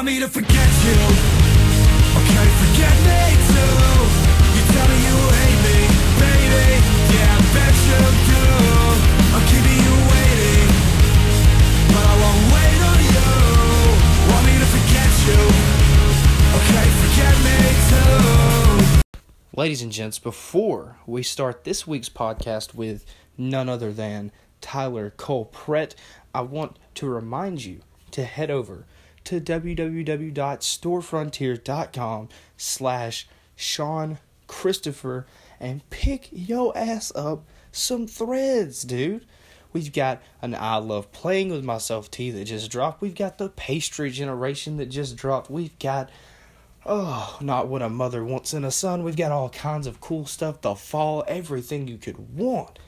Want me to forget you? Okay, forget me too. You tell me you hate me, baby. Yeah, I bet you do. I'm keeping you waiting, but I won't wait on you. Want me to forget you? Okay, forget me too. Ladies and gents, before we start this week's podcast with none other than Tyler Cullprett, I want to remind you to head over to www.storefrontier.com slash Sean Christopher and pick your ass up some threads, dude. We've got an I Love Playing with Myself tee that just dropped. We've got the Pastry Generation that just dropped. We've got Oh, not what a mother wants in a son. We've got all kinds of cool stuff, the fall, everything you could want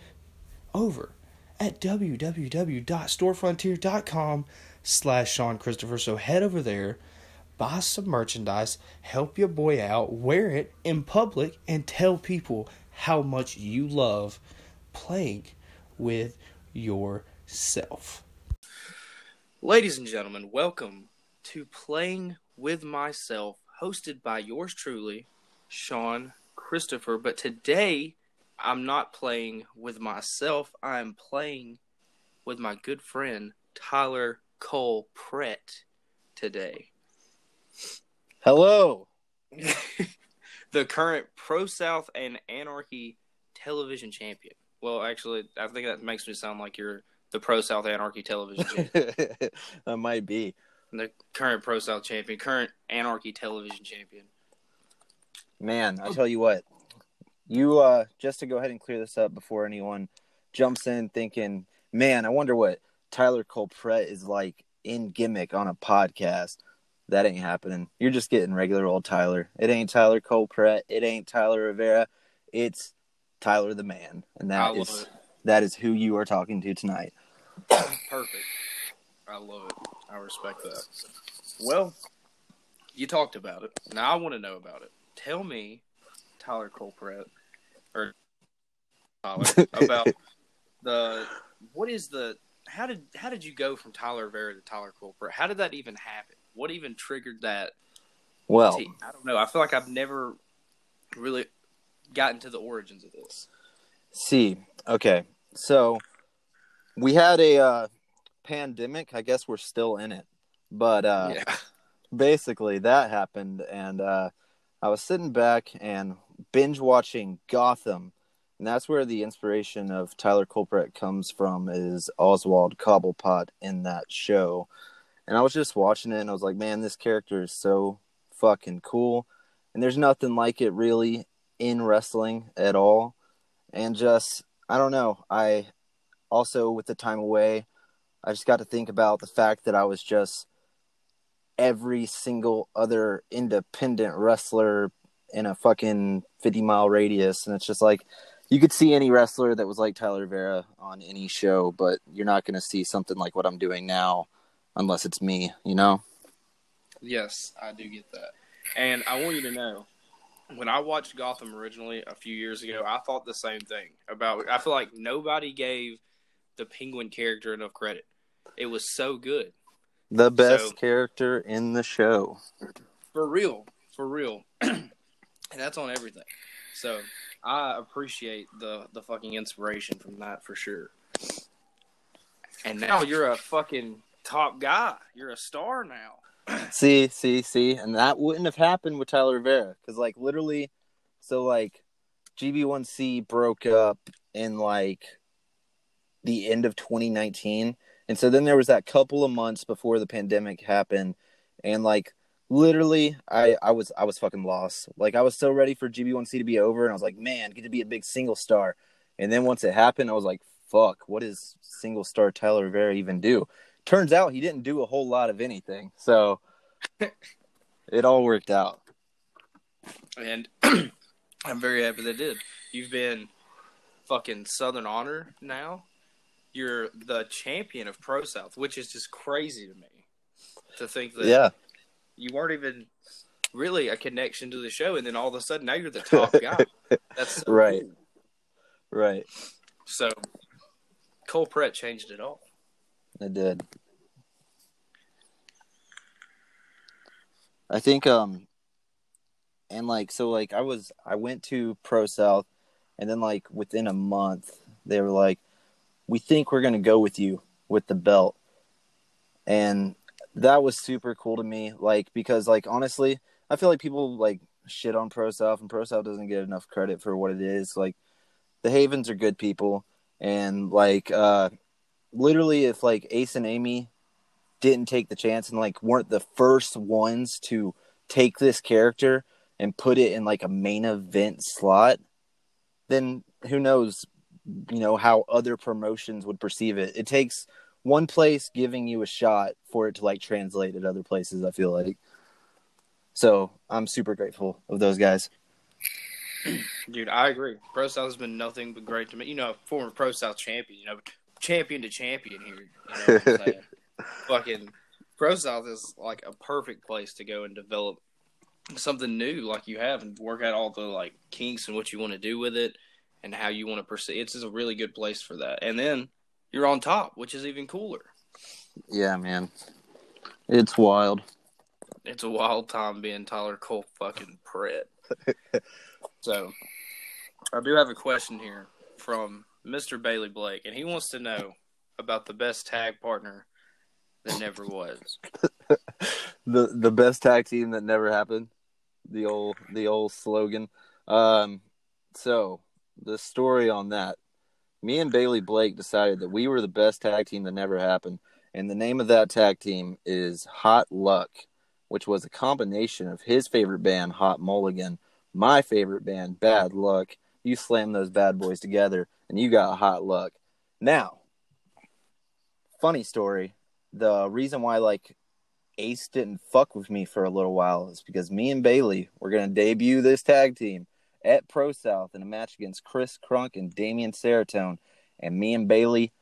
over at www.storefrontier.com slash Sean Christopher. So head over there, buy some merchandise, help your boy out, wear it in public, and tell people how much you love playing with yourself. Ladies and gentlemen, welcome to Playing with Myself, hosted by yours truly, Sean Christopher. But today, I'm not playing with myself, I'm playing with my good friend, Tyler Cullprett, today. Hello. the current Pro South and Anarchy television champion. Well, actually, I think that makes me sound like you're the Pro South Anarchy television champion. that might be. the current Pro South champion, current Anarchy television champion. Man, I tell you what. You uh just to go ahead and clear this up before anyone jumps in thinking, "Man, I wonder what Tyler Cullprett is like in gimmick on a podcast." That ain't happening. You're just getting regular old Tyler. It ain't Tyler Cullprett. It ain't Tyler Rivera. It's Tyler the man, and that is it. that is who you are talking to tonight. Perfect. I love it. I respect that. Well, you talked about it. Now I want to know about it. Tell me, Tyler Cullprett, or Tyler, about the what is the how did how did you go from Tyler Rivera to Tyler Cullprett? How did that even happen? What even triggered that? Well, I don't know. I feel like I've never really gotten to the origins of this. See, okay, so we had a uh, pandemic. I guess we're still in it, but uh, yeah. basically that happened, and uh, I was sitting back and binge watching Gotham, and that's where the inspiration of Tyler Cullprett comes from. Is Oswald Cobblepot in that show? And I was just watching it, and I was like, man, this character is so fucking cool, and there's nothing like it really in wrestling at all and just I don't know. I also with the time away, I just got to think about the fact that I was just every single other independent wrestler in a fucking 50 mile radius and it's just like you could see any wrestler that was like Tyler Vera on any show, but you're not going to see something like what I'm doing now unless it's me, you know? Yes, I do get that. And I want you to know, when I watched Gotham originally a few years ago, I thought the same thing about. I feel like nobody gave the Penguin character enough credit. It was so good, The best So- character in the show. for real, for real, and that's on everything. So I appreciate the the fucking inspiration from that for sure. And now you're a fucking top guy. You're a star now. See, see, see, and that wouldn't have happened with Tyler Rivera because, like, literally, so like, GB1C broke up in like the end of 2019, and so then there was that couple of months before the pandemic happened, and like, literally, I I was I was fucking lost. Like, I was so ready for GB1C to be over, and I was like, man, get to be a big single star, and then once it happened, I was like, fuck, what does single star Tyler Rivera even do? turns out he didn't do a whole lot of anything. So it all worked out. and I'm very happy they did. You've been fucking Southern Honor now. You're the champion of Pro South, which is just crazy to me to think that Yeah. You weren't even really a connection to the show, and then all of a sudden now you're the top guy. That's so Right. cool. Right. So Cullprett changed it all. It did. I think um and like so like I was I went to Pro South and then like within a month they were like we think we're going to go with you with the belt. And that was super cool to me like because like honestly, I feel like people like shit on Pro South and Pro South doesn't get enough credit for what it is. Like the Havens are good people and like uh literally if like Ace and Amy didn't take the chance and like weren't the first ones to take this character and put it in like a main event slot, then who knows, you know, how other promotions would perceive it. It takes one place giving you a shot for it to like translate at other places, I feel like. So I'm super grateful of those guys. Dude, I agree. Pro South has been nothing but great to me. You know, former Pro South champion, you know, champion to champion here. You know? Fucking Pro South is like a perfect place to go and develop something new like you have and work out all the like kinks and what you want to do with it and how you want to proceed. It's just a really good place for that. And then you're on top, which is even cooler. Yeah, man. It's wild. It's a wild time being Tyler Cole fucking Pratt. so, I do have a question here from Mr. Bailey Blake, and he wants to know about the best tag partner that never was. the the best tag team that never happened. The old the old slogan. Um so the story on that. Me and Bailey Blake decided that we were the best tag team that never happened. And the name of that tag team is Hot Luck, which was a combination of his favorite band, Hot Mulligan, my favorite band, Bad Luck. You slam those bad boys together and you got Hot Luck. Now, funny story. The reason why like Ace didn't fuck with me for a little while is because me and Bailey were gonna debut this tag team at Pro South in a match against Chris Crunk and Damian Serotonin, and me and Bailey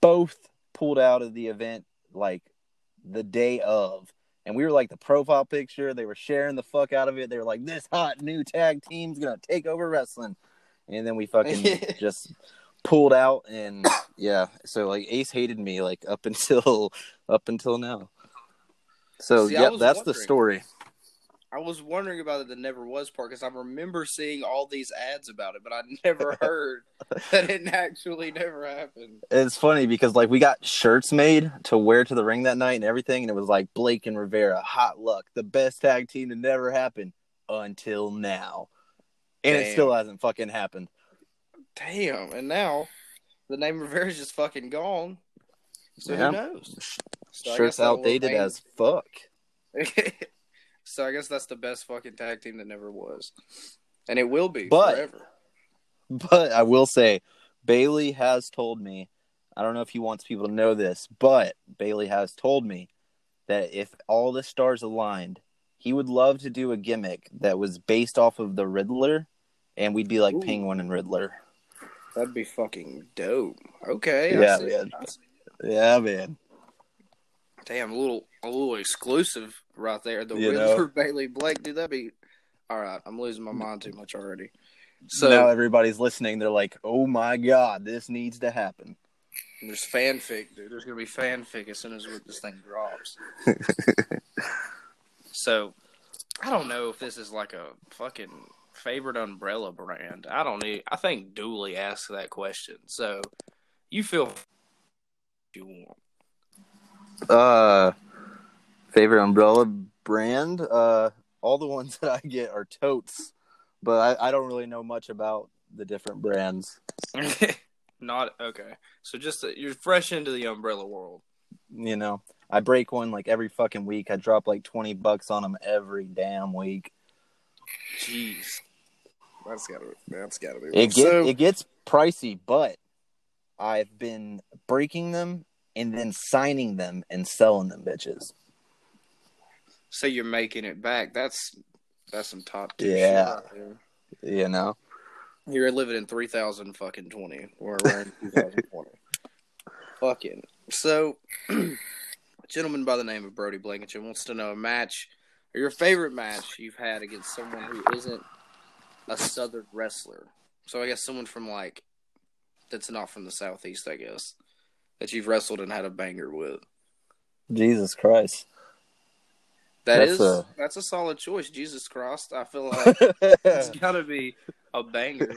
both pulled out of the event like the day of. And we were like the profile picture. They were sharing the fuck out of it. They were like, "This hot new tag team's gonna take over wrestling," and then we fucking just pulled out. And yeah, so like Ace hated me like up until up until now. So See, yeah, that's the story. I was wondering about it, the never was part, because I remember seeing all these ads about it, but I never heard that it actually never happened. It's funny because like we got shirts made to wear to the ring that night and everything, and it was like Blake and Rivera, hot luck, the best tag team to never happen until now, and it still hasn't fucking happened. Damn, and now the name Rivera's just fucking gone. So Yeah. who knows? So Shirts outdated as fuck. so I guess that's the best fucking tag team that never was, and it will be But- forever. But I will say, Bailey has told me. I don't know if he wants people to know this, but Bailey has told me that if all the stars aligned, he would love to do a gimmick that was based off of the Riddler, and we'd be like Ooh. Penguin and Riddler. That'd be fucking dope. Okay, Yeah, man. Yeah, man. Damn, a little a little exclusive right there. The You know? Bailey Blake, dude, that'd be all right. I'm losing my mind too much already. So now everybody's listening. They're like, "Oh my god, this needs to happen." there's fanfic, dude. There's gonna be fanfic as soon as this thing drops. so I don't know if this is like a fucking favorite umbrella brand. I don't need. I think Dooley asked that question. So you feel you want. Uh, favorite umbrella brand? Uh, all the ones that I get are totes, but I, I don't really know much about the different brands. Not okay. So just that you're fresh into the umbrella world. You know, I break one like every fucking week. I drop like twenty bucks on them every damn week. Jeez, that's gotta that's gotta be. It so, it gets pricey, but I've been breaking them and then signing them and selling them bitches. so you're making it back. That's that's some top tier Yeah. shit right there. You know, You're living in three thousand fucking twenty. We're around two thousand twenty. Fucking so, a gentleman by the name of Brody Blankenship wants to know a match or your favorite match you've had against someone who isn't a Southern wrestler. So I guess someone from like that's not from the Southeast. I guess that you've wrestled and had a banger with. Jesus Christ. That That's is a- that's a solid choice. Jesus Christ, I feel like it's got to be a banger.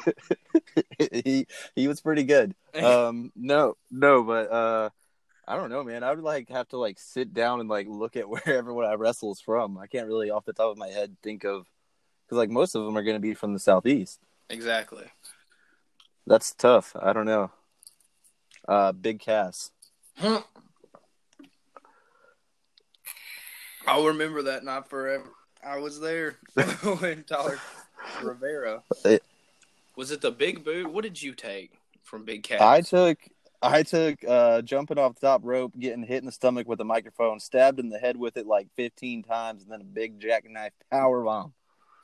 he he was pretty good. Um, no, no, but uh, I don't know, man. I would like have to like sit down and like look at where everyone I wrestle is from. I can't really off the top of my head think of because like most of them are going to be from the southeast. exactly. That's tough. I don't know. Uh, Big Cass. I'll remember that night forever. I was there when Tyler Rivera. It- was it the big boot? What did you take from Big Cass? I took I took uh jumping off the top rope, getting hit in the stomach with a microphone, stabbed in the head with it like fifteen times, and then a big jackknife power bomb.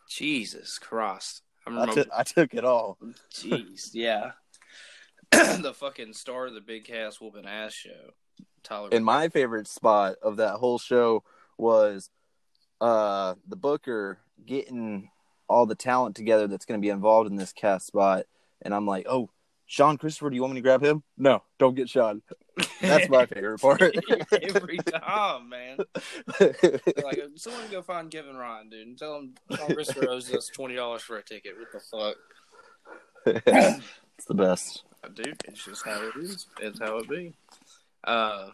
Jesus Christ. I I took I took it all. Jeez, yeah. the fucking star of the Big Cass whooping ass show. Tyler. And my favorite spot of that whole show was uh the booker getting all the talent together that's going to be involved in this cast spot and i'm like oh sean christopher do you want me to grab him no don't get sean that's my favorite part Every time, man. Like, someone go find Kevin Ryan, dude, and tell him Sean Christopher owes us twenty dollars for a ticket. What the fuck? it's the best dude. It's just how it is. It's how it be. Uh,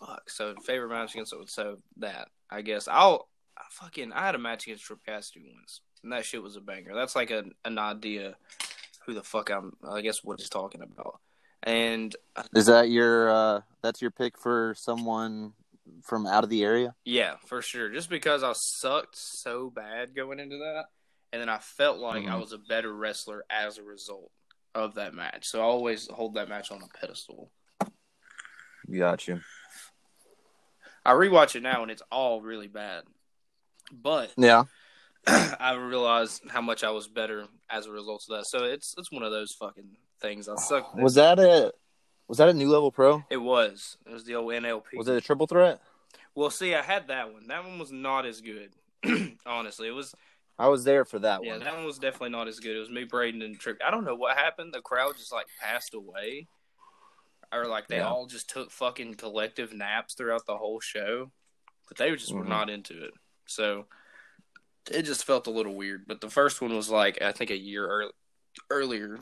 fuck. So favorite match against so that I guess I'll I fucking I had a match against Trip Cassidy once, and that shit was a banger. That's like a an idea who the fuck I'm. I guess what he's talking about. And uh, is that your uh that's your pick for someone from out of the area yeah, for sure. Just because I sucked so bad going into that, and then I felt like I Mhm. was a better wrestler as a result of that match. So I always hold that match on a pedestal. Gotcha. I rewatch it now and it's all really bad. But yeah I realized how much I was better as a result of that. So it's it's one of those fucking things. I suck. was that a was that a new level pro It was. It was the old NLP. was it a triple threat Well, see, I had that one. That one was not as good. Honestly, it was. I was there for that Yeah, one that one was definitely not as good. It was me, Braden, and Trick. I don't know what happened. The crowd just like passed away, or like they Yeah. all just took fucking collective naps throughout the whole show. But they just were Mhm. not into it, so it just felt a little weird. But the first one was like I think a year early, earlier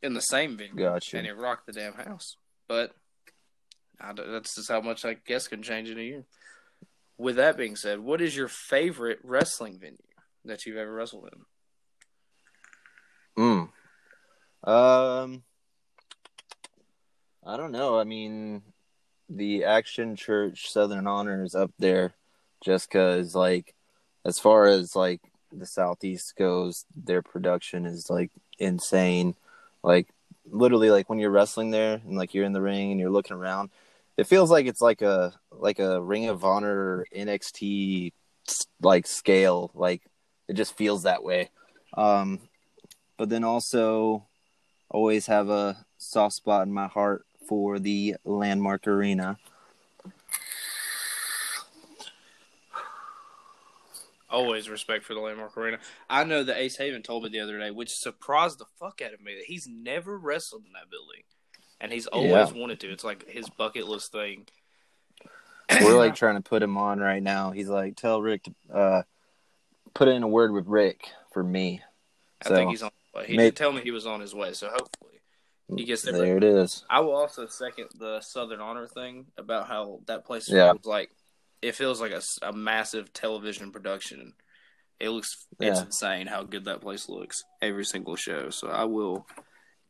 in the same venue, Gotcha. and it rocked the damn house. But that's just how much I guess can change in a year. With that being said, what is your favorite wrestling venue that you've ever wrestled in? Mm. Um, I don't know. I mean, the Action Church Southern Honor is up there, just because, like, as far as like the Southeast goes, their production is like insane. Like, literally, like when you're wrestling there and like you're in the ring and you're looking around, it feels like it's like a like a Ring of Honor NXT like scale. Like, it just feels that way. Um, but then also always have a soft spot in my heart for the landmark arena Always respect for the Landmark Arena. I know that Ace Haven told me the other day, which surprised the fuck out of me, that he's never wrestled in that building, and he's always Yeah. wanted to. It's like his bucket list thing. we're like trying to put him on right now he's like tell rick to uh put in a word with rick for me I so think he's on. his way. He may- did tell me he was on his way, so hopefully he gets there. there it is I will also second the Southern Honor thing about how that place Yeah. feels like it feels like a massive television production. It looks it's Yeah. insane how good that place looks every single show. So I will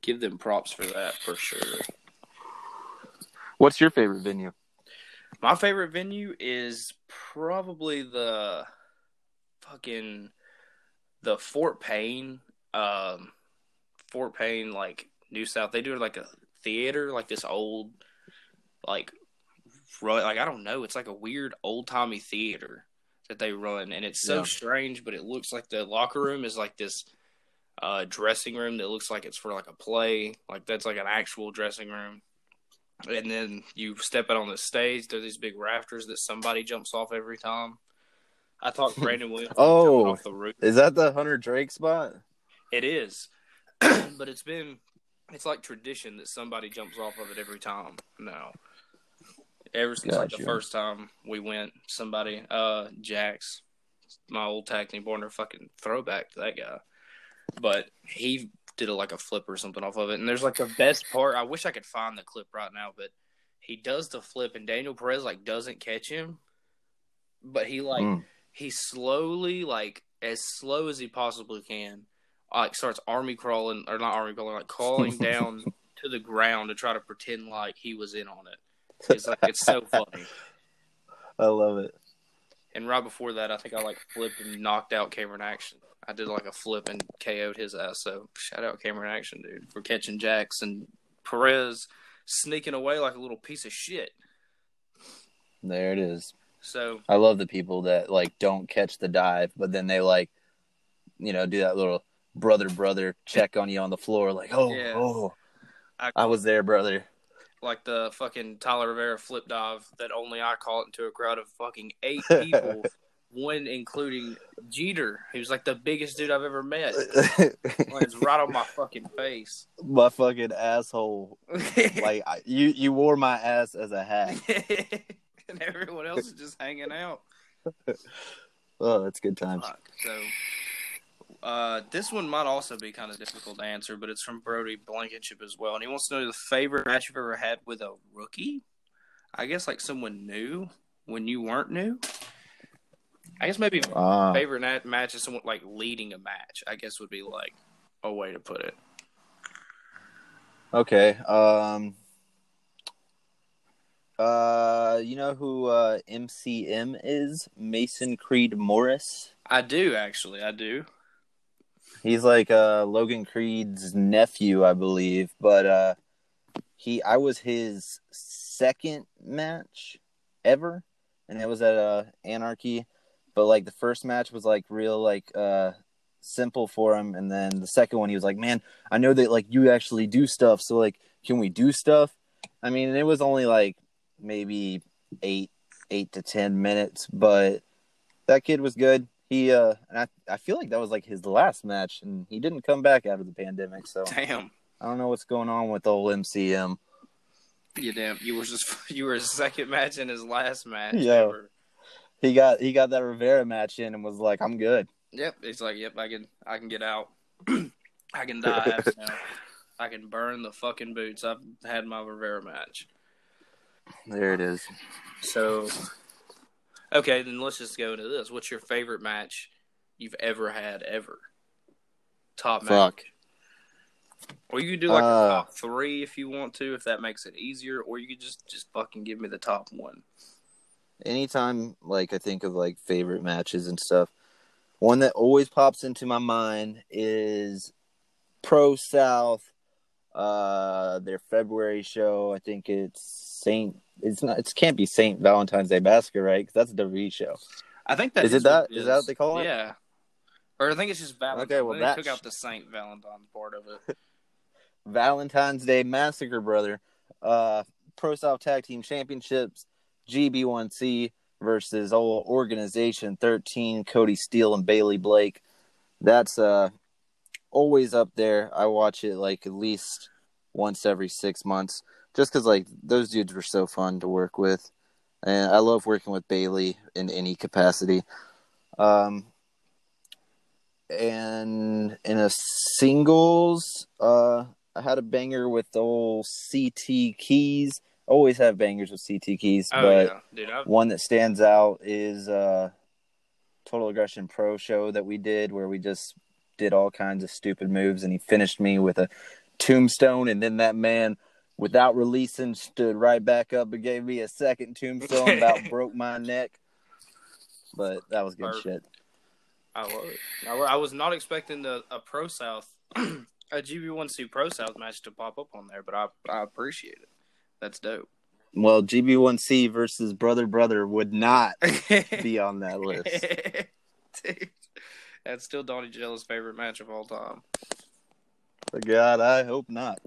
give them props for that for sure. what's your favorite venue My favorite venue is probably the fucking the Fort Payne, um, Fort Payne, like New South. They do like a theater, like this old, like run. Like I don't know, it's like a weird old timey theater that they run, and it's so Yeah. strange. But it looks like the locker room is like this uh dressing room that looks like it's for like a play. Like that's like an actual dressing room and then you step out on the stage. There's these big rafters that somebody jumps off every time. I thought Brandon Williams. Oh. off the roof. is that the hunter drake spot It is, but it's been it's like tradition that somebody jumps off of it every time now. Ever since like the first time we went, somebody, uh, Jax, my old tag team partner, fucking throwback to that guy. But he did a, like a flip or something off of it. And there's like the best part. I wish I could find the clip right now, but he does the flip and Daniel Perez like doesn't catch him. But he like Mm. He slowly like as slow as he possibly can like starts army crawling or not army crawling like crawling down to the ground to try to pretend like he was in on it. It's like it's so funny. I love it. And right before that, I think I like flipped and knocked out Cameron Action. I did like a flip and KO'd his ass. So shout out Cameron Action, dude, for catching Jax and Perez sneaking away like a little piece of shit. There it is. So I love the people that like don't catch the dive, but then they like, you know, do that little brother brother check on you on the floor, like, oh, Yeah. oh, I, I was there, brother. like the fucking Tyler Rivera flip dive that only I caught into a crowd of fucking eight people, one including Jeter, who's like the biggest dude I've ever met. It's right on my fucking face. my fucking asshole. Like I, you, you wore my ass as a hat. and everyone else is just hanging out. Oh, that's good times. Fuck. So, uh, this one might also be kind of difficult to answer, but it's from Brody Blankenship as well, and he wants to know the favorite match you've ever had with a rookie. I guess like someone new when you weren't new. I guess maybe Ah, favorite nat- match is someone like leading a match. I guess would be like a way to put it. okay. Um. Uh, you know who uh, MCM is? Mason Creed Morris. I do actually. I do. He's like uh Logan Creed's nephew, I believe, but uh he I was his second match ever and it was at uh Anarchy, but like the first match was like real like uh simple for him and then the second one he was like, "Man, I know that like you actually do stuff, so like can we do stuff?" I mean, it was only like maybe 8 8 to 10 minutes, but that kid was good. He uh, and I I feel like that was like his last match, and he didn't come back out of the pandemic. So Damn. I don't know what's going on with old MCM. You damn. You were just you were his second match in his last match. Yeah. ever. He got he got that Rivera match in and was like, I'm good. Yep, it's like, yep, I can, I can get out. I can die. I can burn the fucking boots. I've had my Rivera match. There it is. So, okay, then let's just go into this. What's your favorite match you've ever had ever? Top match, Fuck. or you could do like Uh, a top three if you want to, if that makes it easier, or you could just just fucking give me the top one. Anytime like I think of like favorite matches and stuff, one that always pops into my mind is Pro South. Uh, their February show. I think it's Saint. It's not. It can't be Saint Valentine's Day Massacre, right? Because that's the WWE show. I think that Is it what that- is that what they call it? Yeah. Or I think it's just Valentine. Okay, well, they that took out the Saint Valentine part of it. Valentine's Day Massacre, brother. Uh, Pro South Tag Team Championships, GB1C versus old Organization 13, Cody Steele and Bailey Blake. That's uh always up there. I watch it like at least once every six months, just because like those dudes were so fun to work with, and I love working with Bailey in any capacity. Um, and in a singles, uh, I had a banger with the old CT keys. Always have bangers with CT keys, Oh but yeah, dude. One that stands out is uh Total Aggression Pro show that we did where we just did all kinds of stupid moves and he finished me with a tombstone and then that man without releasing stood right back up and gave me a second tombstone about broke my neck. But that was good Perfect. shit. I love it. I, was not expecting the a Pro South, a GB1C Pro South match to pop up on there, but I I appreciate it. That's dope. Well, GB1C versus Brother Brother would not be on that list. That's still Donnie Jella's favorite match of all time. God, I hope not.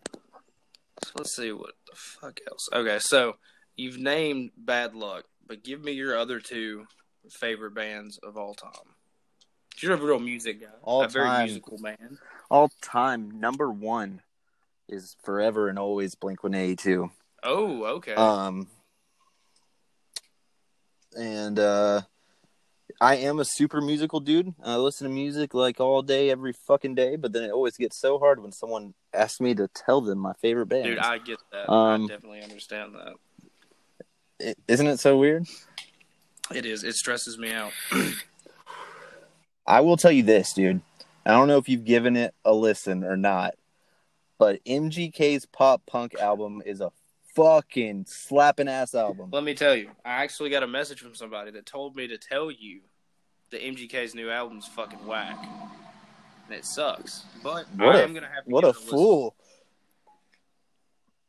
So let's see what the fuck else. Okay, so you've named Bad Luck, but give me your other two favorite bands of all time. You're a real music guy, All a very time. musical man. All time number one is forever and always Blink 182. Oh, okay. Um, and uh, I am a super musical dude. I listen to music like all day, every fucking day. But then it always gets so hard when someone asks me to tell them my favorite band. Dude, I get that. Um, I definitely understand that. Isn't it so weird? It is. It stresses me out. I will tell you this, dude. I don't know if you've given it a listen or not, but MGK's pop punk album is a fucking slapping ass album. Let me tell you, I actually got a message from somebody that told me to tell you that MGK's new album's fucking whack. And it sucks. But What I a- am gonna have to What a it listen. fool!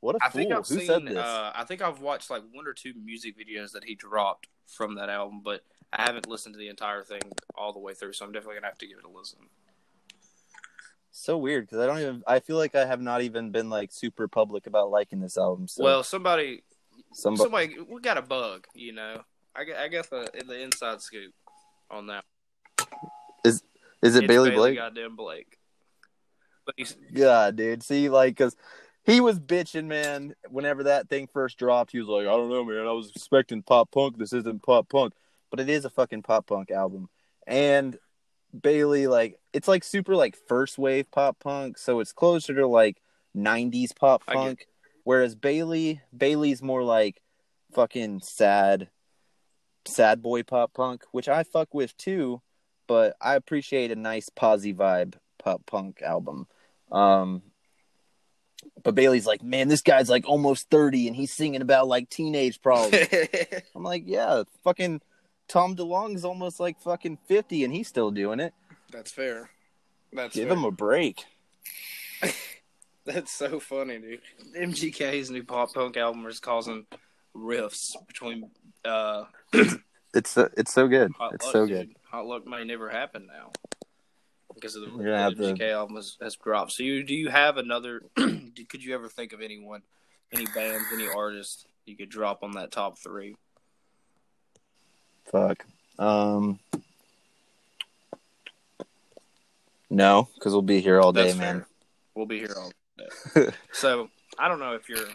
What a I fool! think I've Who seen. said this? Uh, I think I've watched like one or two music videos that he dropped from that album, but I haven't listened to the entire thing all the way through. So I'm definitely gonna have to give it a listen. So weird because I don't even. I feel like I have not even been like super public about liking this album. So well, somebody, somebody, somebody, we got a bug. You know, I I got the uh, the inside scoop on that. is Is it It's Bailey Blake? Goddamn Blake. But he's, Yeah, dude. See, like, cause he was bitching, man. Whenever that thing first dropped, he was like, "I don't know, man. I was expecting pop punk. This isn't pop punk, but it is a fucking pop punk album." And Bailey, like, it's like super like first wave pop punk, so it's closer to like '90s pop punk. Whereas Bailey, Bailey's more like fucking sad, sad boy pop punk, which I fuck with too. But I appreciate a nice posy vibe pop punk album. Um, but Bailey's like, man, this guy's like almost 30 and he's singing about like teenage problems. I'm like, yeah, fucking Tom DeLonge's almost like fucking 50 and he's still doing it. That's fair. That's Give fair. him a break. That's so funny, dude. MGK's new pop punk album is causing rifts between uh It's so, it's so good. Hot It's Luck, so dude. good. Hot Luck may never happen now because of the, You're gonna the MGK album has, has dropped. So, you do you have another? could you ever think of anyone, any bands, any artists you could drop on that top three? Fuck. Um, no, because we'll be here all day, That's man. fair. We'll be here all day. so I don't know if you're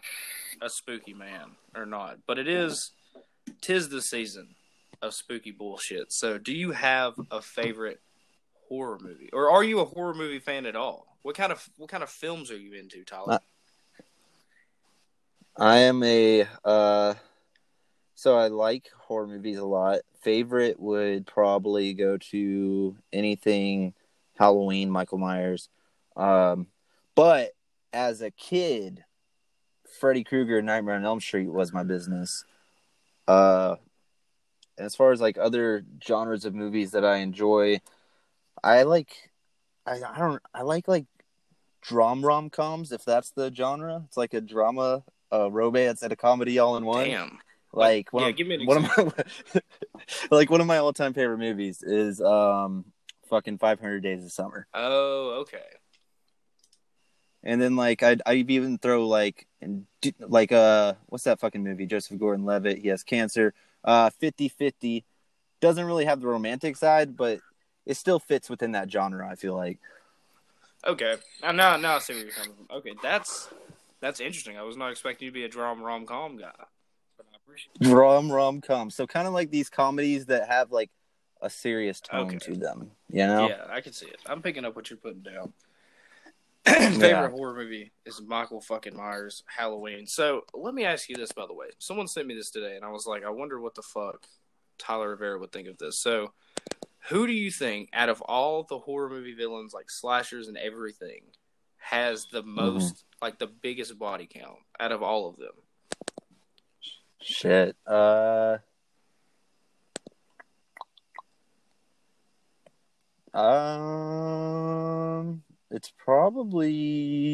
a spooky man or not, but it is tis the season of spooky bullshit. So do you have a favorite horror movie, or are you a horror movie fan at all? What kind of what kind of films are you into, Tyler? Uh, I am a uh so I like horror movies a lot. Favorite would probably go to anything Halloween, Michael Myers. Um but as a kid, Freddy Krueger Nightmare on Elm Street was my business. Uh as far as like other genres of movies that I enjoy, I like I, I don't I like like drum rom coms if that's the genre. It's like a drama, a romance, and a comedy all in one. Damn. Like one yeah, of, give me an one of my like one of my all time favorite movies is um fucking Five Hundred Days of Summer. Oh, okay. And then like I'd I'd even throw like and like uh what's that fucking movie? Joseph Gordon Levitt. He has cancer. Uh 50-50. Doesn't really have the romantic side, but it still fits within that genre. I feel like. Okay. Now, now, now I see where you're coming from. Okay, that's that's interesting. I was not expecting you to be a drama rom com guy. But I appreciate it. Rom rom com. So kind of like these comedies that have like a serious tone Okay. to them. You know? Yeah, I can see it. I'm picking up what you're putting down. Favorite Yeah. horror movie is Michael fucking Myers Halloween. So let me ask you this, by the way. Someone sent me this today, and I was like, I wonder what the fuck Tyler Rivera would think of this. So, who do you think, out of all the horror movie villains, like slashers and everything, has the mm-hmm. most, like the biggest body count out of all of them? Shit. Uh. Um, it's probably.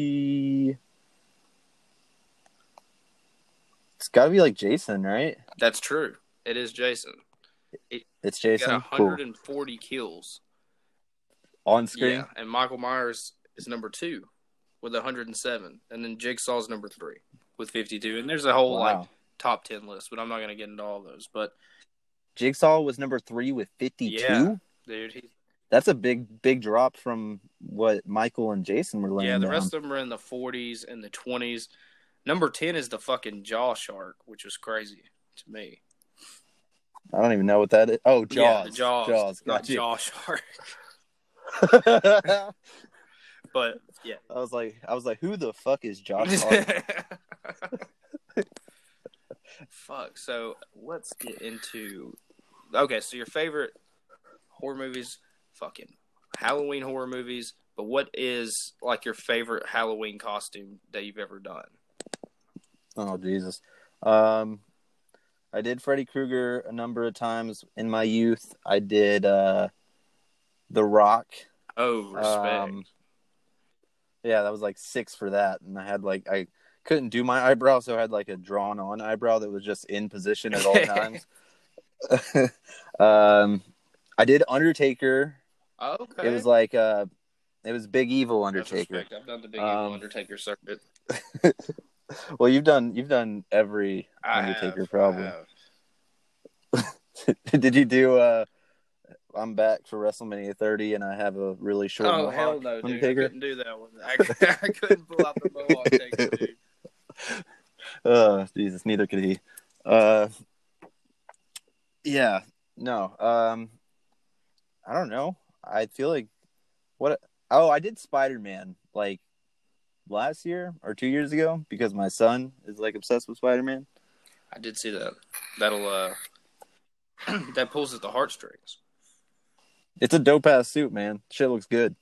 It's got to be like Jason, right? That's true. It is Jason. It's He Jason. got Cool. 140 kills. On screen. Yeah, and Michael Myers is number two with 107, and then Jigsaw's number three with 52. And there's a whole Wow. like top 10 list, but I'm not going to get into all those. But Jigsaw was number three with fifty-two. Yeah. dude, he, That's a big, big drop from what Michael and Jason were laying yeah, the down. rest of them are in the 40s and the 20s. Number 10 is the fucking Jaw Shark, which was crazy to me. I don't even know what that is. Oh, Jaws. Yeah, Jaws. Jaws. not. Jaw Shark. But yeah. I was like, I was like, who the fuck is Josh? Hart? Fuck. So let's get into. Okay, so your favorite horror movies, fucking Halloween horror movies. But what is like your favorite Halloween costume that you've ever done? oh Jesus. Um, I did Freddy Krueger a number of times in my youth. I did uh, The Rock. Oh, respect. Um, yeah, that was like six for that, and I had like I couldn't do my eyebrow, so I had like a drawn on eyebrow that was just in position at all times. um, I did Undertaker. okay. It was like uh, it was Big Evil Undertaker. I've done the big Um, evil Undertaker circuit. Well, you've done you've done every I Undertaker have, have. did you do? uh I'm back for WrestleMania 30, and I have a really short. Oh mohawk hell no, dude! I couldn't do that one. I, I couldn't pull out the mohawk taker, dude. Uh, Jesus, neither could he. Uh, yeah, no. Um, I don't know. I feel like what? Oh, I did Spider Man like last year or two years ago because my son is like obsessed with Spider Man. I did see that. That'll uh, that pulls at the heartstrings. It's a dope ass suit, man. Shit looks good.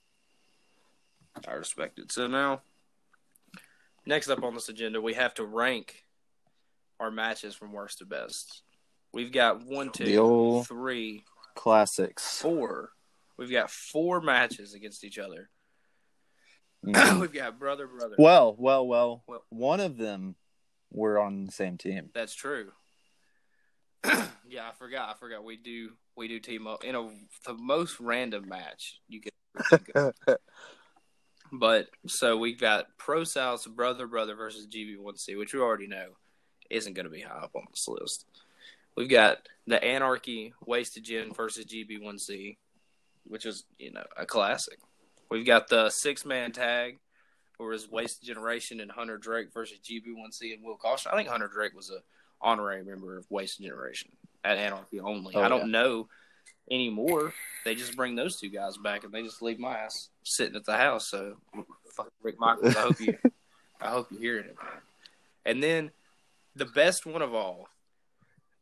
I respect it. So now, next up on this agenda, we have to rank our matches from worst to best. We've got one, old- three, Classics. four. We've got four matches against each other. Mhm. We've got brother, brother. well, well, well. Well- One of them were on the same team. That's true. yeah, I forgot. I forgot. We do we do team up in a the most random match you could think of. But so we've got Pro South's brother brother versus GB1C, which we already know isn't going to be high up on this list. We've got the Anarchy Wasted Gin versus GB1C, which is you know a classic. We've got the six man tag, where it's Wasted Generation and Hunter Drake versus GB1C and Will Caution. I think Hunter Drake was a honorary member of Wasted Generation at Anarchy only. Oh, I don't know anymore. They just bring those two guys back and they just leave my ass sitting at the house. So fuck Rick Michaels, I hope you I hope you're hearing it, man. And then the best one of all,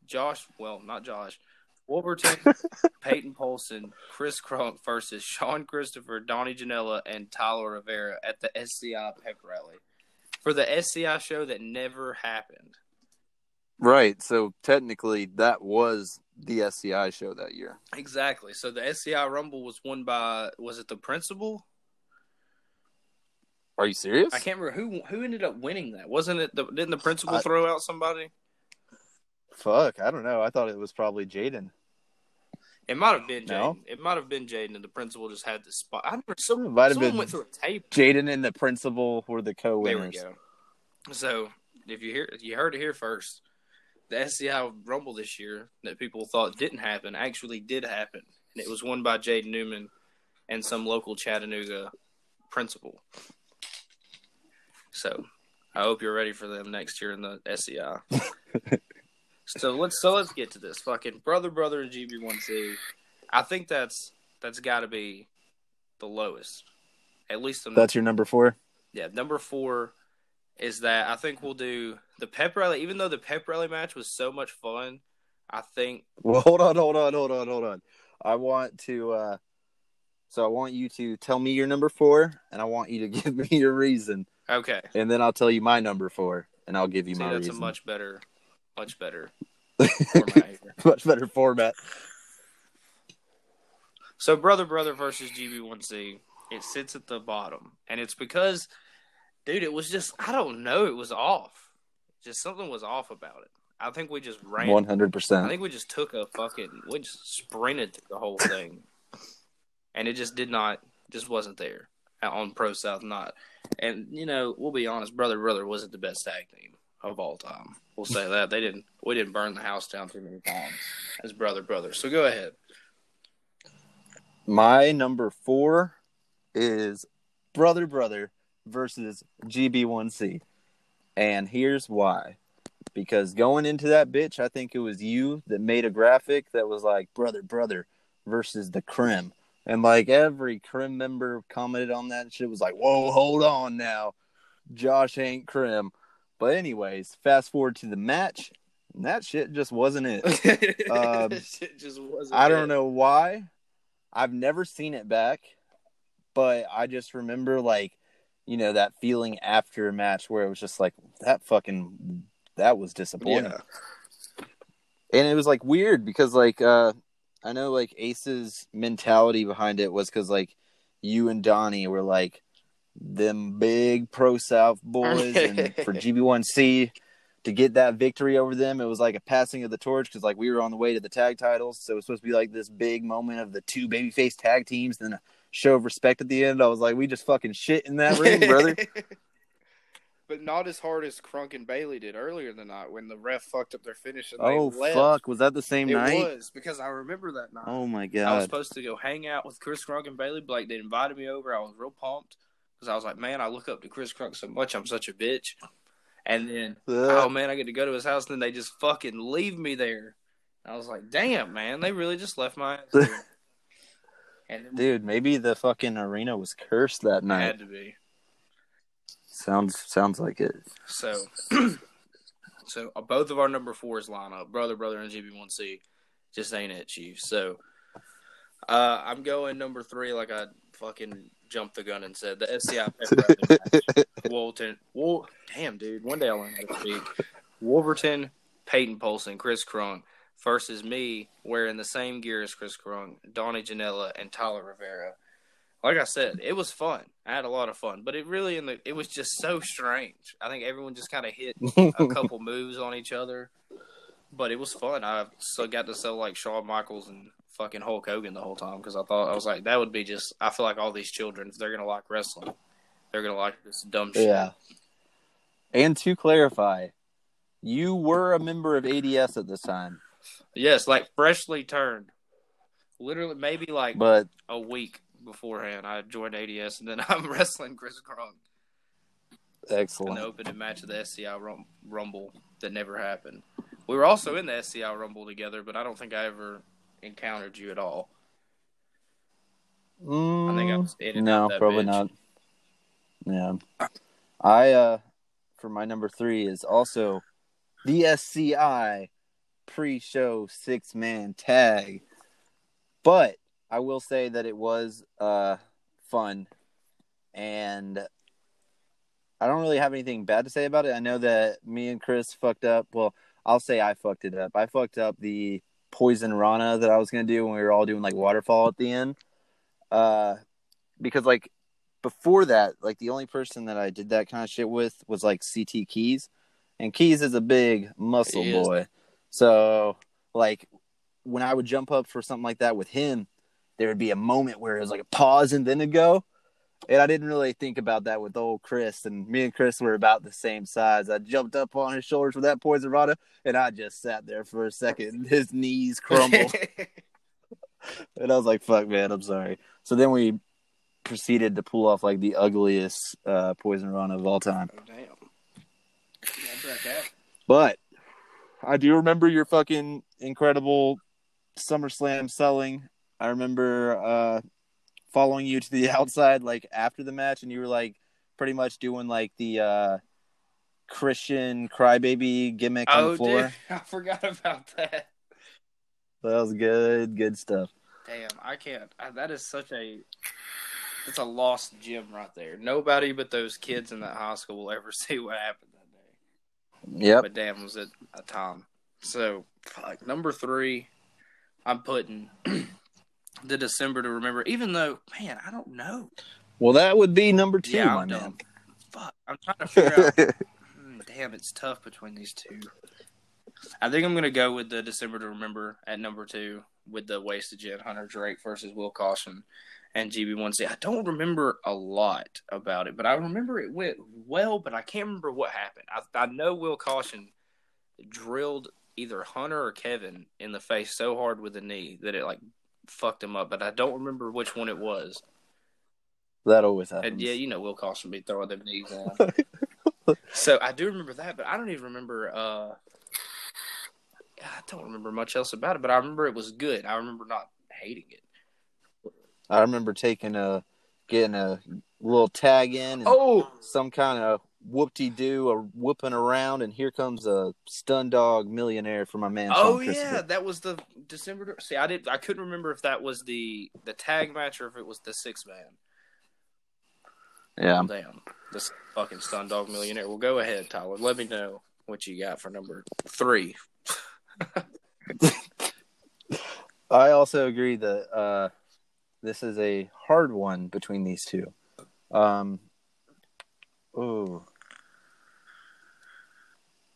Josh well, not Josh, Wolverton, Peyton Polson, Chris Crunk versus Sean Christopher, Donnie Janella, and Tyler Rivera at the SCI pep rally. For the SCI show that never happened. Right. So technically, that was the SCI show that year. Exactly. So the SCI Rumble was won by was it the principal? Are you serious? I can't remember who who ended up winning that. Wasn't it? The, didn't the principal I- throw out somebody? Fuck, I don't know. I thought it was probably Jaden. It might have been Jaden. No? It might have been Jaden, and the principal just had the spot. I remember someone, It might have someone been went through a tape. Jaden and the principal were the There we co-winners. go. So if you hear, you heard it here first. The SCI Rumble this year that people thought didn't happen actually did happen, and it was won by Jaden Newman and some local Chattanooga principal. So I hope you're ready for them next year in the SCI. so let's so let's get to this fucking brother brother and GB1C. I think that's that's got to be the lowest, at least in That's your number four. yeah, number four is that I think we'll do the pep rally. Even though the pep rally match was so much fun, I think Well, hold on, hold on, hold on, hold on. I want to. uh So I want you to tell me your number four, and I want you to give me your reason, okay. and then I'll tell you my number four, and I'll give you See, my that's reason. a much better, much better format much better format. So brother brother versus GB1C, it sits at the bottom, and it's because, dude, it was just I don't know, it was off. Just something was off about it. I think we just ran. One hundred percent. I think we just took a fucking we just sprinted through the whole thing, and it just did not just wasn't there on Pro South not. And you know we'll be honest, brother brother wasn't the best tag team of all time. We'll say that they didn't we didn't burn the house down too many times as brother brother. So go ahead. My number four is Brother Brother versus GB1C. And here's why. because going into that bitch, I think it was you that made a graphic that was like brother, brother versus the Crim. And like every Crim member commented on that shit was like, whoa, hold on now. Josh ain't Crim. But anyways, fast forward to the match. And that shit just wasn't it. Um, Shit just wasn't I don't it. know why. I've never seen it back, but I just remember like, you know, that feeling after a match where it was just like that fucking that was disappointing. Yeah. And it was like weird because like uh I know like Ace's mentality behind it was cuz like you and Donnie were like them big pro South boys and for GB1C to get that victory over them, it was like a passing of the torch because like we were on the way to the tag titles, so it was supposed to be like this big moment of the two babyface tag teams, then a show of respect at the end. I was like, we just fucking shit in that ring, brother. but not as hard as Crunk and Bailey did earlier in the night when the ref fucked up their finish and oh they left. fuck, was that the same It night? was because I remember that night. Oh my god, I was supposed to go hang out with Chris Crunk and Bailey Blake. They invited me over. I was real pumped because I was like, man, I look up to Chris Crunk so much. I'm such a bitch. And then, oh man, I get to go to his house. And then they just fucking leave me there. I was like, damn, man, they really just left my ass there. And Dude, maybe the fucking arena was cursed that night. had to be. Sounds sounds like it. So, so uh, both of our number fours line up, brother, brother, and GB1C, just ain't it, Chief. So, uh, I'm going number three, like I fucking jumped the gun and said the SCI. Wolverton, Wol- damn dude, one day I'll learn how to speak. Wolverton, Peyton Polson, Chris Crunk versus me wearing the same gear as Chris Crunk, Donnie Janella, and Tyler Rivera. Like I said, it was fun. I had a lot of fun, but it really in the it was just so strange. I think everyone just kind of hit a couple moves on each other, but it was fun. I still got to sell like Shawn Michaels and fucking Hulk Hogan the whole time because I thought I was like that would be just. I feel like all these children, if they're gonna like wrestling, they're gonna like this dumb shit. Yeah. And to clarify, you were a member of ADS at this time, Yes, like freshly turned. Literally, maybe like but a week beforehand, I joined ADS, and then I'm wrestling Chris in excellent. the opening match of the SCI Rum- Rumble that never happened. We were also in the SCI Rumble together, but I don't think I ever encountered you at all. I think I was in no, probably bitch. not. Yeah, I uh, for my number three is also the SCI pre-show six-man tag, but I will say that it was uh fun, and I don't really have anything bad to say about it. I know that me and Chris fucked up. Well, I'll say I fucked it up. I fucked up the poison Rana that I was gonna do when we were all doing like waterfall at the end. Uh, because like before that, like the only person that I did that kind of shit with was like CT Keys, and Keys is a big muscle boy. So like when I would jump up for something like that with him, there would be a moment where it was like a pause and then a go. And I didn't really think about that with old Chris. And me and Chris were about the same size. I jumped up on his shoulders with that poison rana, and I just sat there for a second. His knees crumbled. and I was like, fuck, man, I'm sorry. So then we proceeded to pull off like the ugliest uh, poison rana of all time. oh damn! That. But I do remember your fucking incredible SummerSlam selling. I remember uh, following you to the outside like after the match, and you were like pretty much doing like the uh, Christian crybaby gimmick on Oh, the floor. dude, I forgot about that. That was good, good stuff. Damn, I can't. I, that is such a. It's a lost gem right there. Nobody but those kids in that high school will ever see what happened. Yep. But damn, was it a time. So, like number three, I'm putting the December to remember. Even though, man, I don't know. Well, that would be number two, yeah, my I'm man. Fuck, I'm trying to figure out. Mm, Damn, it's tough between these two. I think I'm gonna go with the December to remember at number two with the wasted jet Hunter Drake versus Will Caution and GB1C. I don't remember a lot about it, but I remember it went well, but I can't remember what happened. I, I know Will Caution drilled either Hunter or Kevin in the face so hard with the knee that it like fucked him up, but I don't remember which one it was. that always happens. And yeah, you know Will Caution be throwing them knees in. So I do remember that, but I don't even remember. uh I don't remember much else about it, but I remember it was good. I remember not hating it. I remember taking a getting a little tag in and Oh, some kind of whoop de doo or whooping around, and here comes a stun dog millionaire for my man. oh yeah, that was the December. See, I did. I couldn't remember if that was the the tag match or if it was the six man. yeah. Damn, this fucking stun dog millionaire. Well, go ahead, Tyler. Let me know what you got for number three. I also agree that uh, this is a hard one between these two. Um, ooh,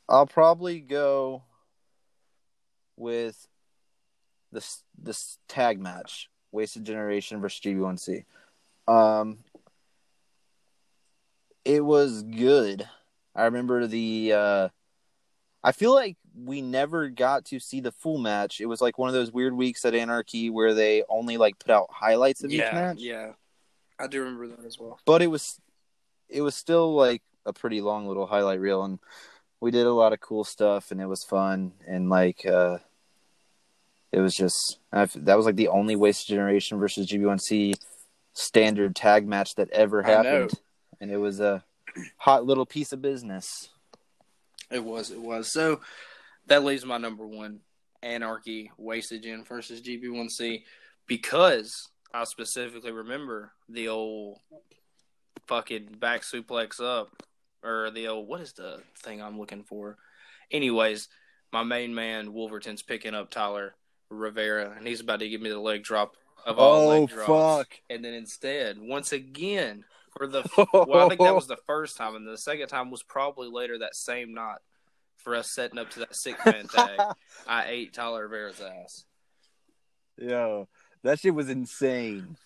I'll probably go with this this tag match, Wasted Generation versus GB1C. Um, it was good. I remember the. Uh, I feel like we never got to see the full match. It was like one of those weird weeks at Anarchy where they only like put out highlights of each match. yeah, I do remember that as well. But it was it was still like a pretty long little highlight reel and we did a lot of cool stuff and it was fun and like uh it was just that was like the only Wasted Generation versus GB1C standard tag match that ever happened. And it was a hot little piece of business. It was, it was. So that leaves my number one Anarchy Wasted Gen versus GB1C because I specifically remember the old fucking back suplex up or the old what is the thing I'm looking for? Anyways, my main man Wolverton's picking up Tyler Rivera and he's about to give me the leg drop of all Oh leg drops. fuck. And then instead, once again, for the well, I think that was the first time, and the second time was probably later that same night for us setting up to that six man tag. I ate Tyler Rivera's ass. Yo, that shit was insane.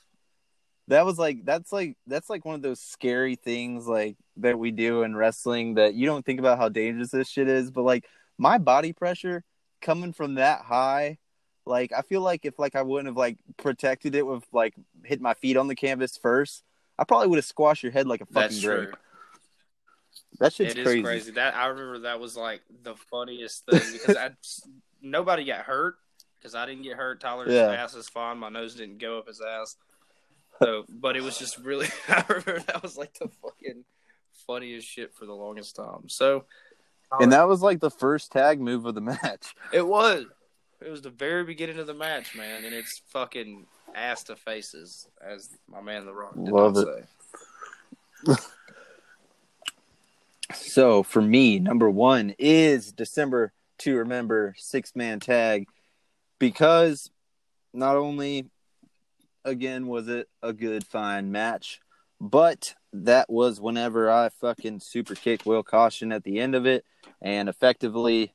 That was like that's like that's like one of those scary things like that we do in wrestling that you don't think about how dangerous this shit is, but like my body pressure coming from that high, like I feel like if like I wouldn't have like protected it with like hit my feet on the canvas first, I probably would have squashed your head like a fucking grape. That shit's It is crazy. crazy. That I remember that was like the funniest thing because I nobody got hurt because I didn't get hurt. Tyler's Yeah. ass is fine. My nose didn't go up his ass. So, but it was just really. I remember that was like the fucking funniest shit for the longest time. So, And that was like the first tag move of the match. It was. It was the very beginning of the match, man, and it's fucking ass to faces, as my man The Rock did Love it. say. So for me, number one is December to remember six man tag because not only again was it a good fine match, but that was whenever I fucking super kicked Will Caution at the end of it and effectively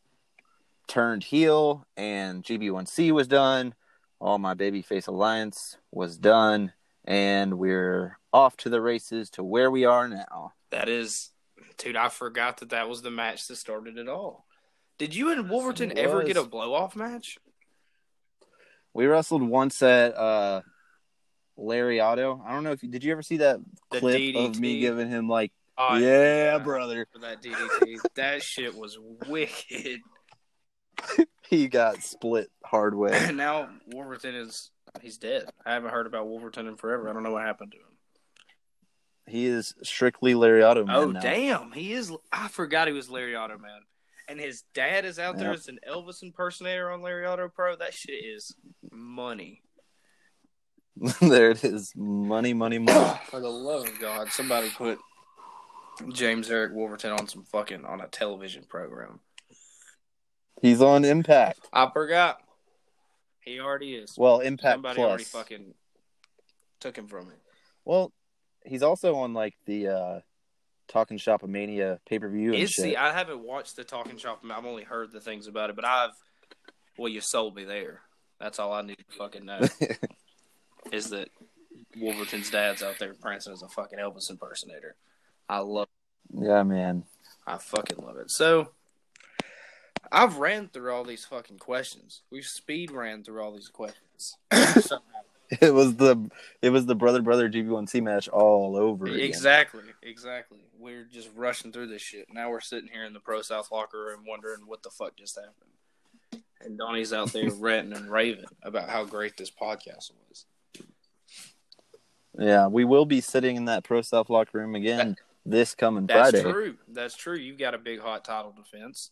turned heel and GB1C was done. All my babyface alliance was done and we're off to the races to where we are now. That is, dude, I forgot that that was the match that started it all. Did you and Wolverton ever get a blow off match? We wrestled once at uh Larry Otto. I don't know if you did you ever see that The clip DDT? of me giving him like Oh, yeah, brother. For that DDT, that shit was wicked. He got split hard way. Now Wolverton is he's dead. I haven't heard about Wolverton in forever. I don't know what happened to him. He is strictly Larry Otto man Oh now. damn, he is. I forgot he was Larry Otto man, and his dad is out there as an Elvis impersonator on Larry Otto Pro. That shit is money. there it is. Money, money, money. For the love of God, somebody put James Eric Wolverton on some fucking on a television program. He's on Impact. I forgot. He already is. Well, Impact somebody Plus. already fucking took him from me. Well, he's also on like the uh Talking Shop of Mania pay per view Is see, I haven't watched the Talking Shop. I've only heard the things about it, but I've. Well, you sold me there. That's all I need to fucking know. is that Wolverton's dad's out there prancing as a fucking Elvis impersonator. I love yeah, man. I fucking love it. So I've ran through all these fucking questions. We've speed ran through all these questions. It was the it was the brother brother GB1C match all over again. Exactly, exactly. We're just rushing through this shit. Now we're sitting here in the Pro South locker room wondering what the fuck just happened. And Donnie's out there ranting and raving about how great this podcast was. Yeah, we will be sitting in that Pro South locker room again this coming That's Friday. That's true. That's true. You've got a big hot title defense.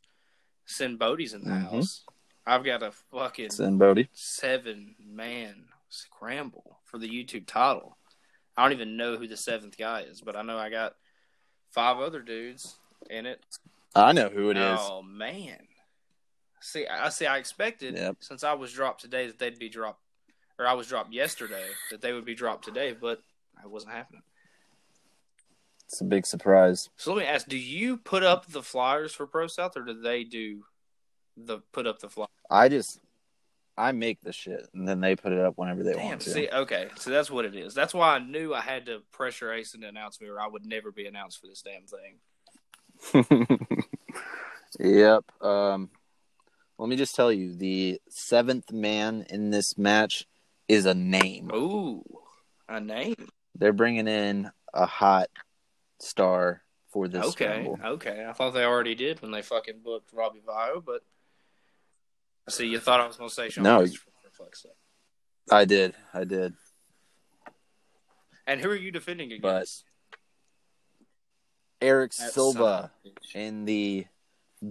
Sin Bodie's in the Mhm. house. I've got a fucking Send Bodie. seven man scramble for the YouTube title. I don't even know who the seventh guy is, but I know I got five other dudes in it. I know who it is. Oh man. See, I see. I expected Yep. since I was dropped today that they'd be dropped, or I was dropped yesterday that they would be dropped today, but it wasn't happening. It's a big surprise. So let me ask: Do you put up the flyers for Pro South, or do they do the put up the flyers? I just I make the shit and then they put it up whenever they Damn. want to. Damn, see, okay, so that's what it is. That's why I knew I had to pressure Ace to announce me, or I would never be announced for this damn thing. yep. Um, let me just tell you, the seventh man in this match is a name. Ooh, a name. They're bringing in a hot star for this. Okay, scramble. okay. I thought they already did when they fucking booked Robbie Vio, but see you thought I was going to say Sean. No. Christopher, for. I did. I did. And who are you defending But- against? Eric That Silva son of a bitch. in the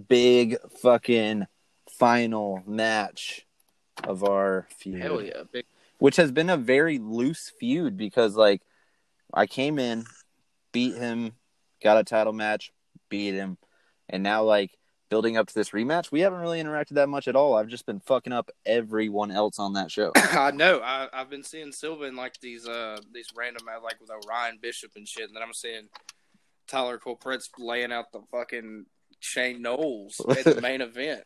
big fucking final match of our feud. Hell yeah, big. which has been a very loose feud because like I came in, beat him, got a title match, beat him, and now like building up to this rematch, we haven't really interacted that much at all. I've just been fucking up everyone else on that show. I know. I, I've been seeing Silva in like these uh these random uh, like with Orion Bishop and shit, and then I'm seeing Tyler Cullprett's laying out the fucking Shane Knowles at the main event.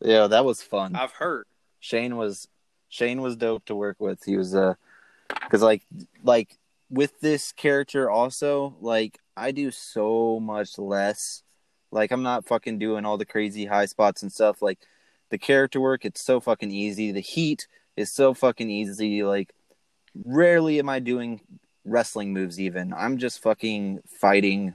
yeah, that was fun. I've heard. Shane was Shane was dope to work with. He was uh cuz like like with this character also like I do so much less. Like I'm not fucking doing all the crazy high spots and stuff like the character work it's so fucking easy. The heat is so fucking easy like rarely am I doing wrestling moves even. I'm just fucking fighting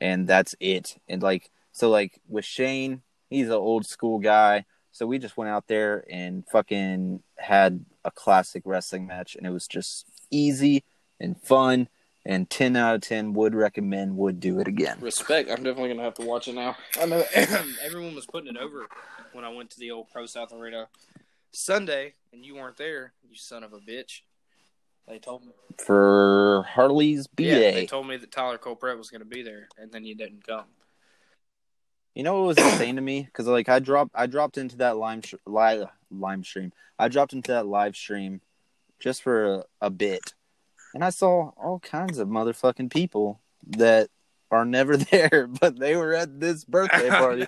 and that's it. And like so like with Shane, he's an old school guy. So we just went out there and fucking had a classic wrestling match, and it was just easy and fun. And ten out of ten would recommend, would do it again. Respect. I'm definitely gonna have to watch it now. I know everyone was putting it over when I went to the old Pro South Arena Sunday, and you weren't there. You son of a bitch. They told me. For Harley's B Yeah, they told me that Tyler Cullprett was gonna be there, and then you didn't come. you know what was insane to me? Because like I dropped, I dropped into that lime sh- live lime stream. I dropped into that live stream just for a, a bit, and I saw all kinds of motherfucking people that are never there, but they were at this birthday party.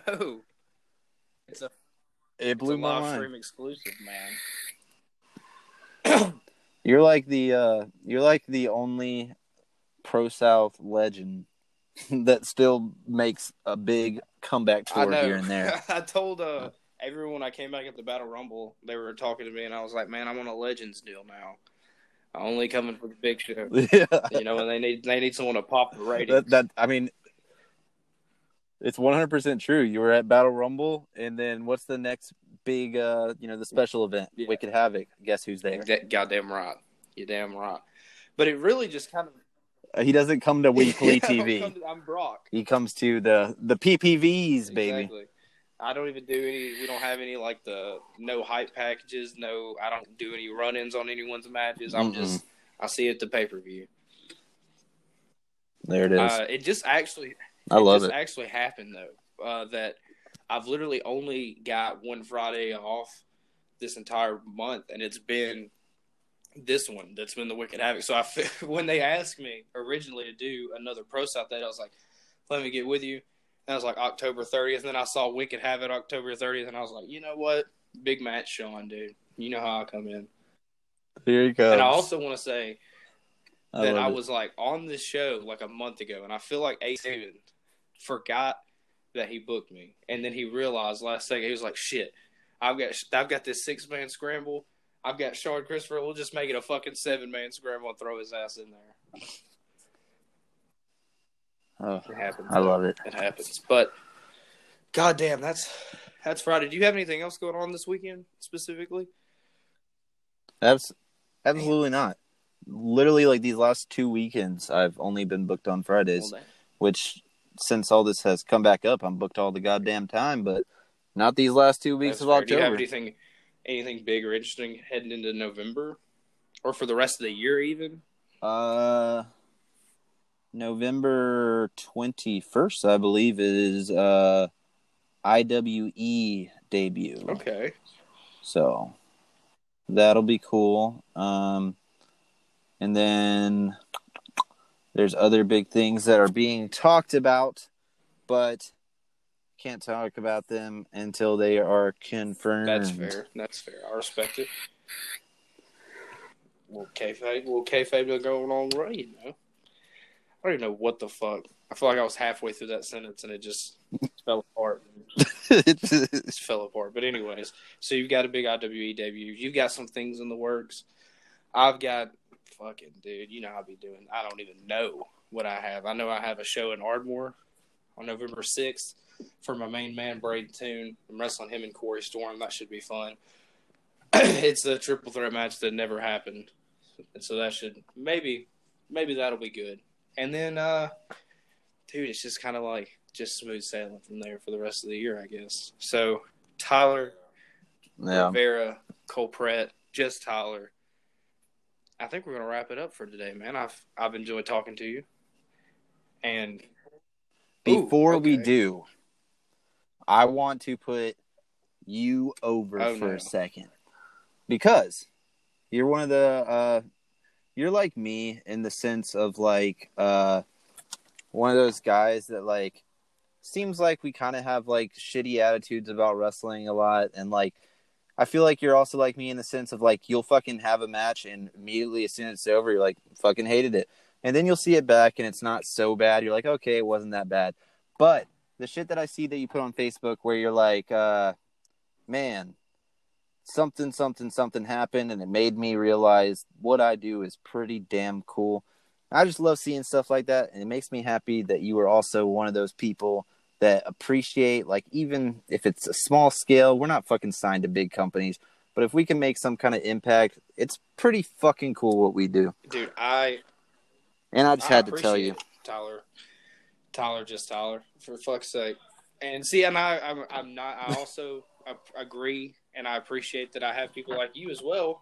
It's a, It it's a blew my mind. stream exclusive, man. You're like the uh you're like the only pro South legend that still makes a big comeback tour here and there. I told uh, everyone I came back at the Battle Rumble, they were talking to me, and I was like, "Man, I'm on a Legends deal now. Only coming for the big show." yeah. you know, and they need they need someone to pop the ratings. That, that I mean it's 100% true. You were at Battle Rumble and then what's the next big uh you know the special event? Yeah. Wicked Havoc. Guess who's there? That- goddamn right. You're damn right. But it really just kind of Uh, he doesn't come to weekly TV. to- I'm Brock. He comes to the the PPVs, baby. Exactly. I don't even do any. We don't have any like the no hype packages. No, I don't do any run-ins on anyone's matches. I'm Mm-mm. just I see it the pay per view. There it is. Uh, it just actually I love just it. actually happened though uh, that I've literally only got one Friday off this entire month, and it's been this one that's been the Wicked Havoc. So I when they asked me originally to do another Pro South that I was like, "Let me get with you." And I was like October 30th, and then I saw Wicked it October 30th, and I was like, "You know what? Big match, Sean, dude. You know how I come in." Here he comes. And I also want to say I that I it. was like on this show like a month ago, and I feel like Ace Haven forgot that he booked me, and then he realized last second he was like, "Shit, I've got I've got this six man scramble. I've got Shean Christopher. We'll just make it a fucking seven man scramble and throw his ass in there. Oh, It happens. I love it. It happens. But goddamn, that's that's Friday. Do you have anything else going on this weekend specifically? That's absolutely not. Literally, like these last two weekends, I've only been booked on Fridays. Well, Which, since all this has come back up, I'm booked all the goddamn time. But not these last two weeks that's of fair. Do you have October. anything anything big or interesting heading into November? Or for the rest of the year even? Uh, November twenty first, I believe, is uh IWE debut. Okay. So that'll be cool. Um, and then there's other big things that are being talked about, but can't talk about them until they are confirmed. That's fair. That's fair. I respect it. Well, kayfabe, well, kayfabe going on right, you know. I don't even know what the fuck. I feel like I was halfway through that sentence and it just fell apart. It just fell apart. But anyways, so you've got a big IWE debut. You've got some things in the works. I've got fucking dude. You know how I be doing. I don't even know what I have. I know I have a show in Ardmore on November sixth for my main man Braden Toon. I'm wrestling him and Corey Storm. That should be fun. it's a triple threat match that never happened, and so that should maybe maybe that'll be good. And then, uh, dude, it's just kind of like just smooth sailing from there for the rest of the year, I guess. So Tyler, yeah. Rivera, Cullprett, just Tyler. I think we're gonna wrap it up for today, man. I've I've enjoyed talking to you, and Ooh, Before we do, I want to put you over Oh, for no. a second because you're one of the uh you're like me in the sense of like uh one of those guys that like seems like we kind of have like shitty attitudes about wrestling a lot. And like I feel like you're also like me in the sense of like you'll fucking have a match and immediately as soon as it's over you're like fucking hated it. And then you'll see it back and it's not so bad. You're like okay it wasn't that bad. But the shit that I see that you put on Facebook where you're like uh man something something something happened and it made me realize what I do is pretty damn cool I just love seeing stuff like that and it makes me happy that you are also one of those people that appreciate like even if it's a small scale we're not fucking signed to big companies but if we can make some kind of impact it's pretty fucking cool what we do dude, I and i just I had to tell you it, Tyler. Tyler, just Tyler, for fuck's sake. And see, and I, I'm, I'm not. I also agree, and I appreciate that I have people like you as well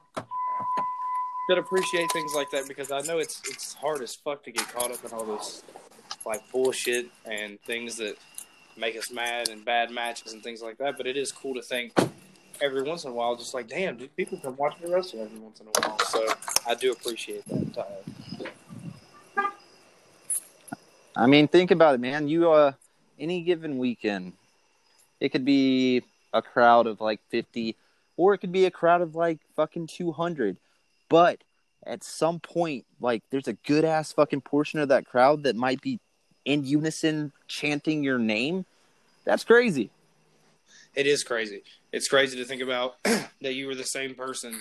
that appreciate things like that because I know it's it's hard as fuck to get caught up in all this like bullshit and things that make us mad and bad matches and things like that. But it is cool to think every once in a while, just like, damn, dude, people come watch me wrestle every once in a while. So I do appreciate that. I mean, think about it, man. You uh, any given weekend, it could be a crowd of like fifty, or it could be a crowd of like fucking two hundred. But at some point, like, there's a good ass fucking portion of that crowd that might be in unison chanting your name. That's crazy. It is crazy. It's crazy to think about that you were the same person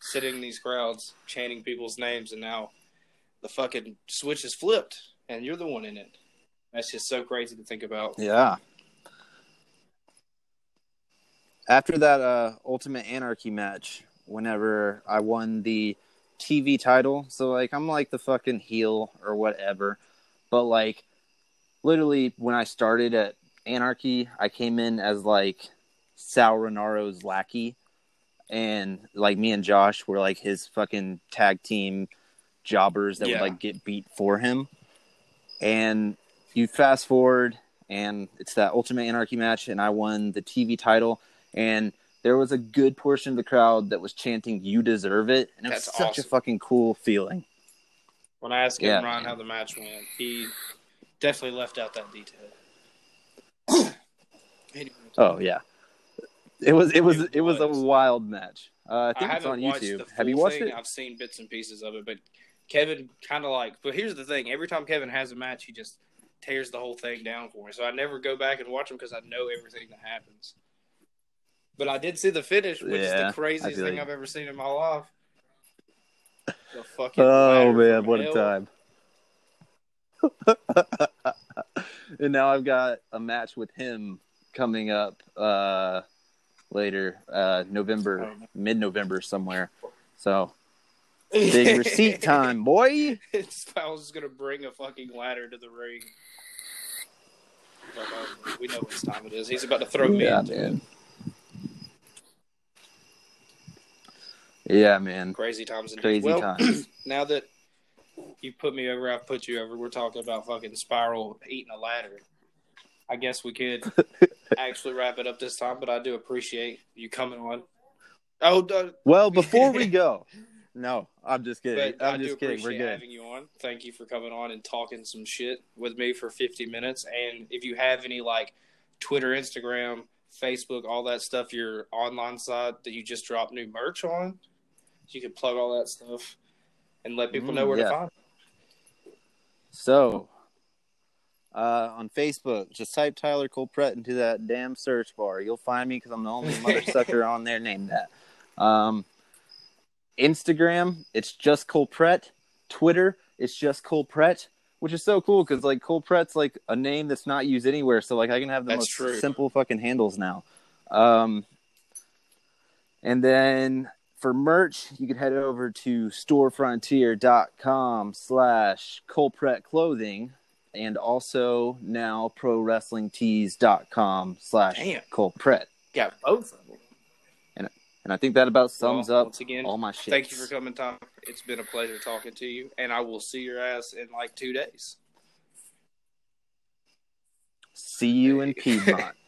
sitting in these crowds chanting people's names, and now the fucking switch is flipped, and you're the one in it. That's just so crazy to think about. Yeah. After that uh, Ultimate Anarchy match, whenever I won the TV title, so like I'm like the fucking heel or whatever, but like literally when I started at Anarchy, I came in as like Sal Renaro's lackey, and like me and Josh were like his fucking tag team jobbers that Yeah. would like get beat for him. And you fast forward, and it's that Ultimate Anarchy match, and I won the TV title, and there was a good portion of the crowd that was chanting "You deserve it," and it was That's such a fucking cool feeling. When I asked Yeah, man. how the match went, he definitely left out that detail. Oh yeah, it was it was It was, a wild match. Uh, I I think it's haven't on YouTube. Have you watched thing. it? I've seen bits and pieces of it, but Kevin kind of like. But here's the thing: every time Kevin has a match, he just tears the whole thing down for me. So I never go back and watch him because I know everything that happens. But I did see the finish, which is the craziest thing you. I've ever seen in my life. The fucking Oh man, what a time! and now I've got a match with him coming up uh, later, uh, November, mid-November somewhere. So big receipt time, boy. Is gonna bring a fucking ladder to the ring. Like, oh, we know what time it is. He's about to throw me Yeah, into it. man. Yeah, man. Crazy times indeed. Crazy well, times. now that you put me over, I've put you over. We're talking about fucking Spiral eating a ladder. I guess we could actually wrap it up this time, but I do appreciate you coming on. Oh, uh, Well, before we go, no, I'm just kidding. but I I'm do just kidding. We're good. having you on. Thank you for coming on and talking some shit with me for 50 minutes. And if you have any like Twitter, Instagram, Facebook, all that stuff, your online site that you just dropped new merch on, you can plug all that stuff and let people Mm, know where yeah. to find. it. So, uh, on Facebook, just type Tyler Cullprett into that damn search bar. You'll find me because I'm the only mother sucker on there named that. Um, Instagram, it's just Cullprett. Twitter, it's just Cullprett, which is so cool because like Cullprett's like a name that's not used anywhere. So like I can have the That's most true. simple fucking handles now. Um, and then for merch, you can head over to storefrontier.com slash Cullprett clothing and also now prowrestlingtees.com slash. Cullprett. Got both of them. And I think that about sums Well, up once again, all my shit. Thank you for coming, Tom. It's been a pleasure talking to you, and I will see your ass in like two days. See you in Piedmont.